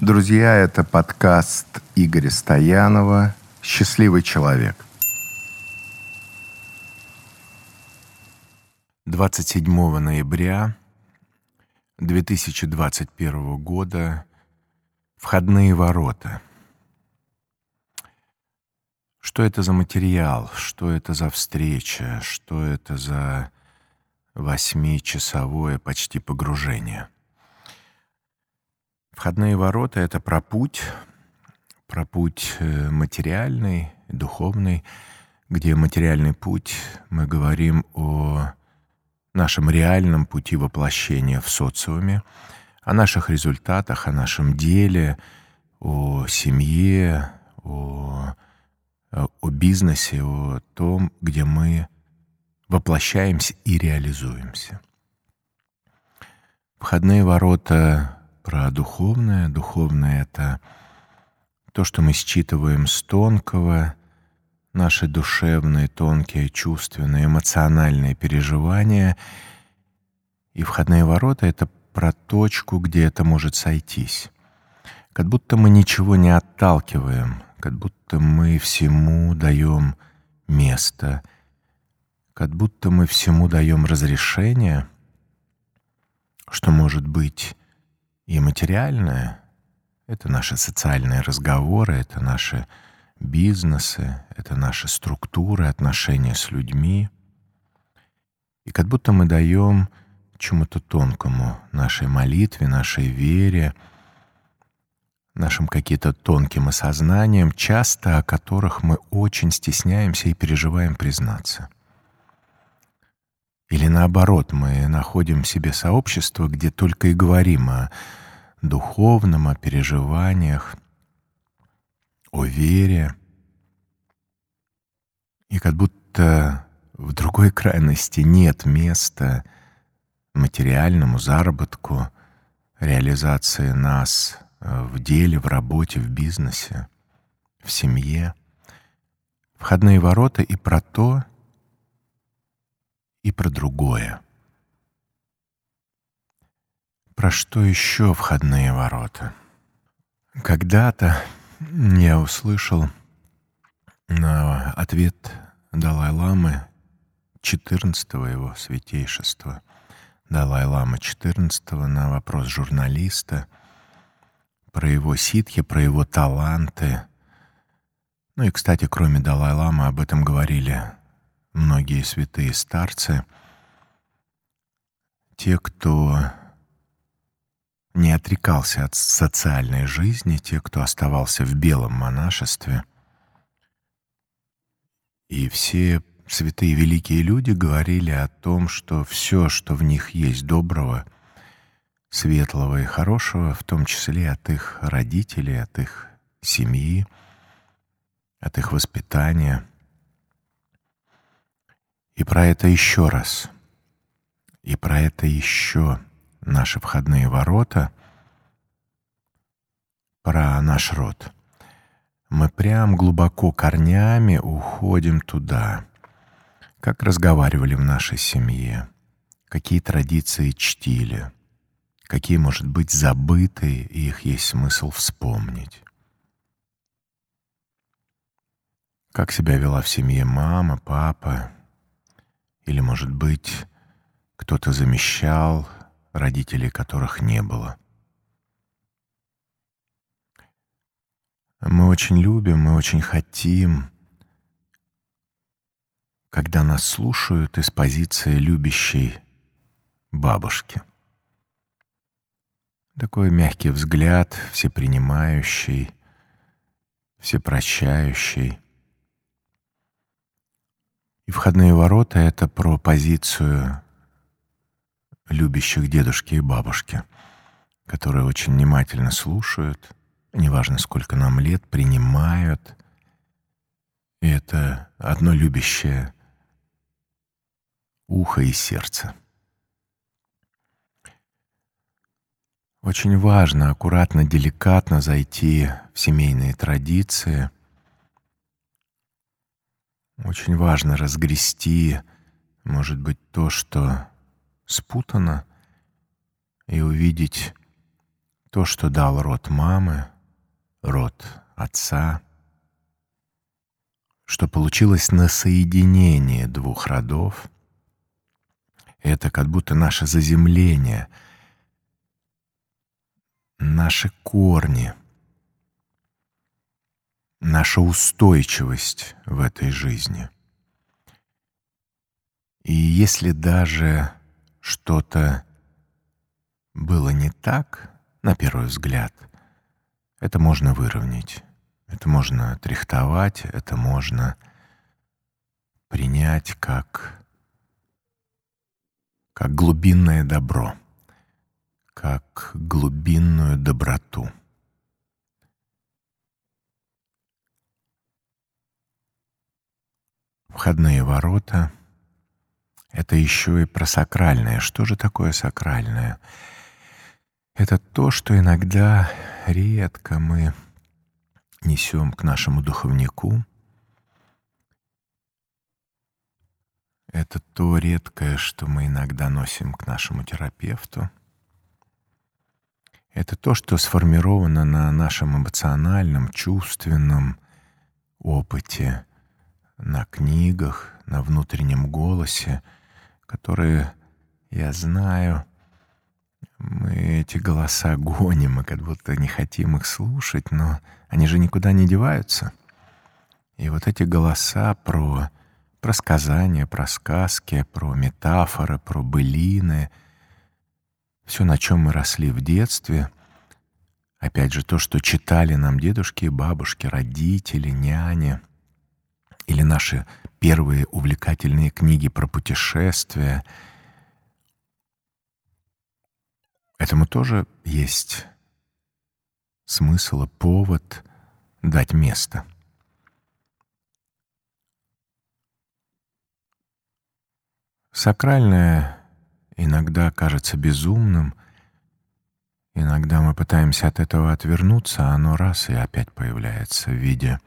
Друзья, это подкаст Игоря Стоянова «Счастливый человек». 27 ноября 2021 года «Входные ворота». Что это за материал? Что это за встреча? Что это за восьмичасовое почти погружение? Входные ворота — это про путь, про путь э, материальный, духовный, где материальный путь мы говорим о нашем реальном пути воплощения в социуме, о наших результатах, о нашем деле, о семье, о, о бизнесе, о том, где мы воплощаемся и реализуемся. Входные ворота про духовное. Духовное — это то, что мы считываем с тонкого, наши душевные, тонкие, чувственные, эмоциональные переживания. И входные ворота — это про точку, где это может сойтись. Как будто мы ничего не отталкиваем, как будто мы всему даем место, как будто мы всему даем разрешение, что может быть и материальное — это наши социальные разговоры, это наши бизнесы, это наши структуры, отношения с людьми. И как будто мы даем чему-то тонкому, нашей молитве, нашей вере, нашим каким-то тонким осознанием, часто о которых мы очень стесняемся и переживаем признаться. Или наоборот, мы находим в себе сообщество, где только и говорим о духовном, о переживаниях, о вере. И как будто в другой крайности нет места материальному заработку, реализации нас в деле, в работе, в бизнесе, в семье. Входные ворота и про то, и про другое. Про что еще входные ворота? Когда-то я услышал на ответ Далай-ламы 14 его святейшества, Далай-лама 14 на вопрос журналиста про его ситхи, про его таланты. Ну и, кстати, кроме Далай-ламы об этом говорили многие святые старцы, те, кто не отрекался от социальной жизни, те, кто оставался в белом монашестве. И все святые великие люди говорили о том, что все, что в них есть доброго, светлого и хорошего, в том числе от их родителей, от их семьи, от их воспитания — и про это еще раз. И про это еще наши входные ворота, про наш род. Мы прям глубоко корнями уходим туда. Как разговаривали в нашей семье, какие традиции чтили, какие, может быть, забытые, и их есть смысл вспомнить. Как себя вела в семье мама, папа, или, может быть, кто-то замещал родителей, которых не было. Мы очень любим, мы очень хотим, когда нас слушают из позиции любящей бабушки. Такой мягкий взгляд, всепринимающий, всепрощающий — и входные ворота — это про позицию любящих дедушки и бабушки, которые очень внимательно слушают, неважно, сколько нам лет, принимают. И это одно любящее ухо и сердце. Очень важно аккуратно, деликатно зайти в семейные традиции — очень важно разгрести, может быть, то, что спутано, и увидеть то, что дал род мамы, род отца, что получилось на соединение двух родов. Это как будто наше заземление, наши корни, наша устойчивость в этой жизни. И если даже что-то было не так, на первый взгляд, это можно выровнять, это можно трихтовать, это можно принять как, как глубинное добро, как глубинную доброту. Входные ворота — это еще и про сакральное. Что же такое сакральное? — это то, что иногда редко мы несем к нашему духовнику. Это то редкое, что мы иногда носим к нашему терапевту. Это то, что сформировано на нашем эмоциональном, чувственном опыте, на книгах, на внутреннем голосе, которые, я знаю, мы эти голоса гоним, мы как будто не хотим их слушать, но они же никуда не деваются. И вот эти голоса про, про сказания, про сказки, про метафоры, про былины, все, на чем мы росли в детстве, опять же, то, что читали нам дедушки и бабушки, родители, няни, или наши первые увлекательные книги про путешествия — Этому тоже есть смысл и повод дать место. Сакральное иногда кажется безумным, иногда мы пытаемся от этого отвернуться, а оно раз и опять появляется в виде,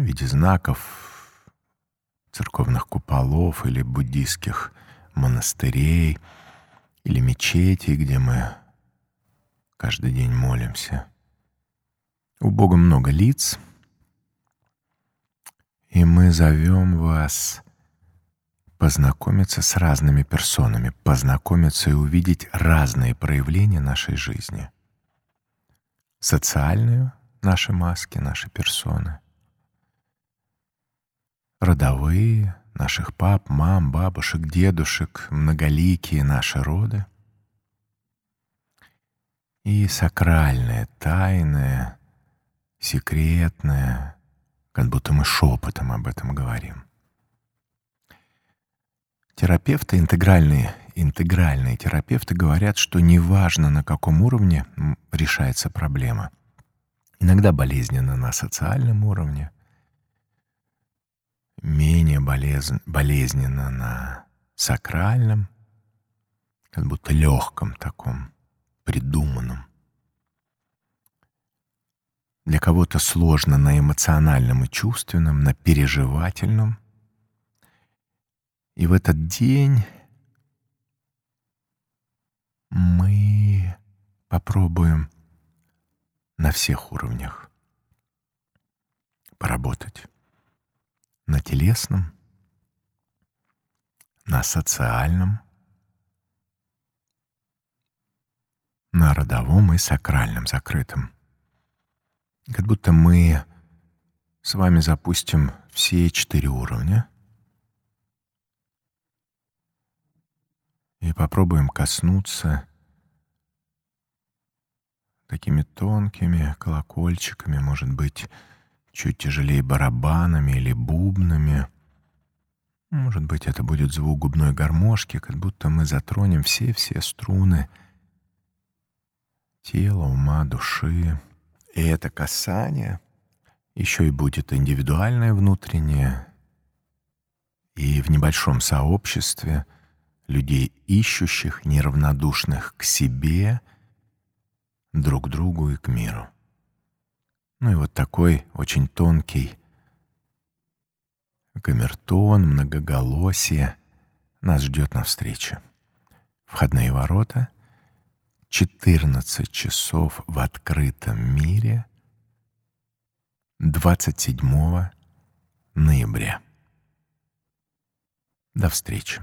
в виде знаков, церковных куполов или буддийских монастырей — или мечети, где мы каждый день молимся. У Бога много лиц, и мы зовем вас познакомиться с разными персонами, познакомиться и увидеть разные проявления нашей жизни. Социальную — наши маски, наши персоны. Родовые — наших пап, мам, бабушек, дедушек, многоликие наши роды. И сакральное, тайное, секретное, как будто мы шепотом об этом говорим. Терапевты, интегральные, интегральные терапевты говорят, что неважно, на каком уровне решается проблема. Иногда болезненно на социальном уровне — менее болезн, болезненно на сакральном, как будто легком таком, придуманном. Для кого-то сложно на эмоциональном и чувственном, на переживательном. И в этот день мы попробуем на всех уровнях поработать на телесном, на социальном, на родовом и сакральном закрытом. Как будто мы с вами запустим все четыре уровня и попробуем коснуться такими тонкими колокольчиками, может быть, чуть тяжелее барабанами или бубнами. Может быть, это будет звук губной гармошки, как будто мы затронем все-все струны тела, ума, души. И это касание еще и будет индивидуальное внутреннее, и в небольшом сообществе людей, ищущих, неравнодушных к себе, друг другу и к миру. Ну и вот такой, очень тонкий. Камертон, многоголосие нас ждет на встрече Входные ворота. 14 часов в открытом мире. 27 ноября. До встречи.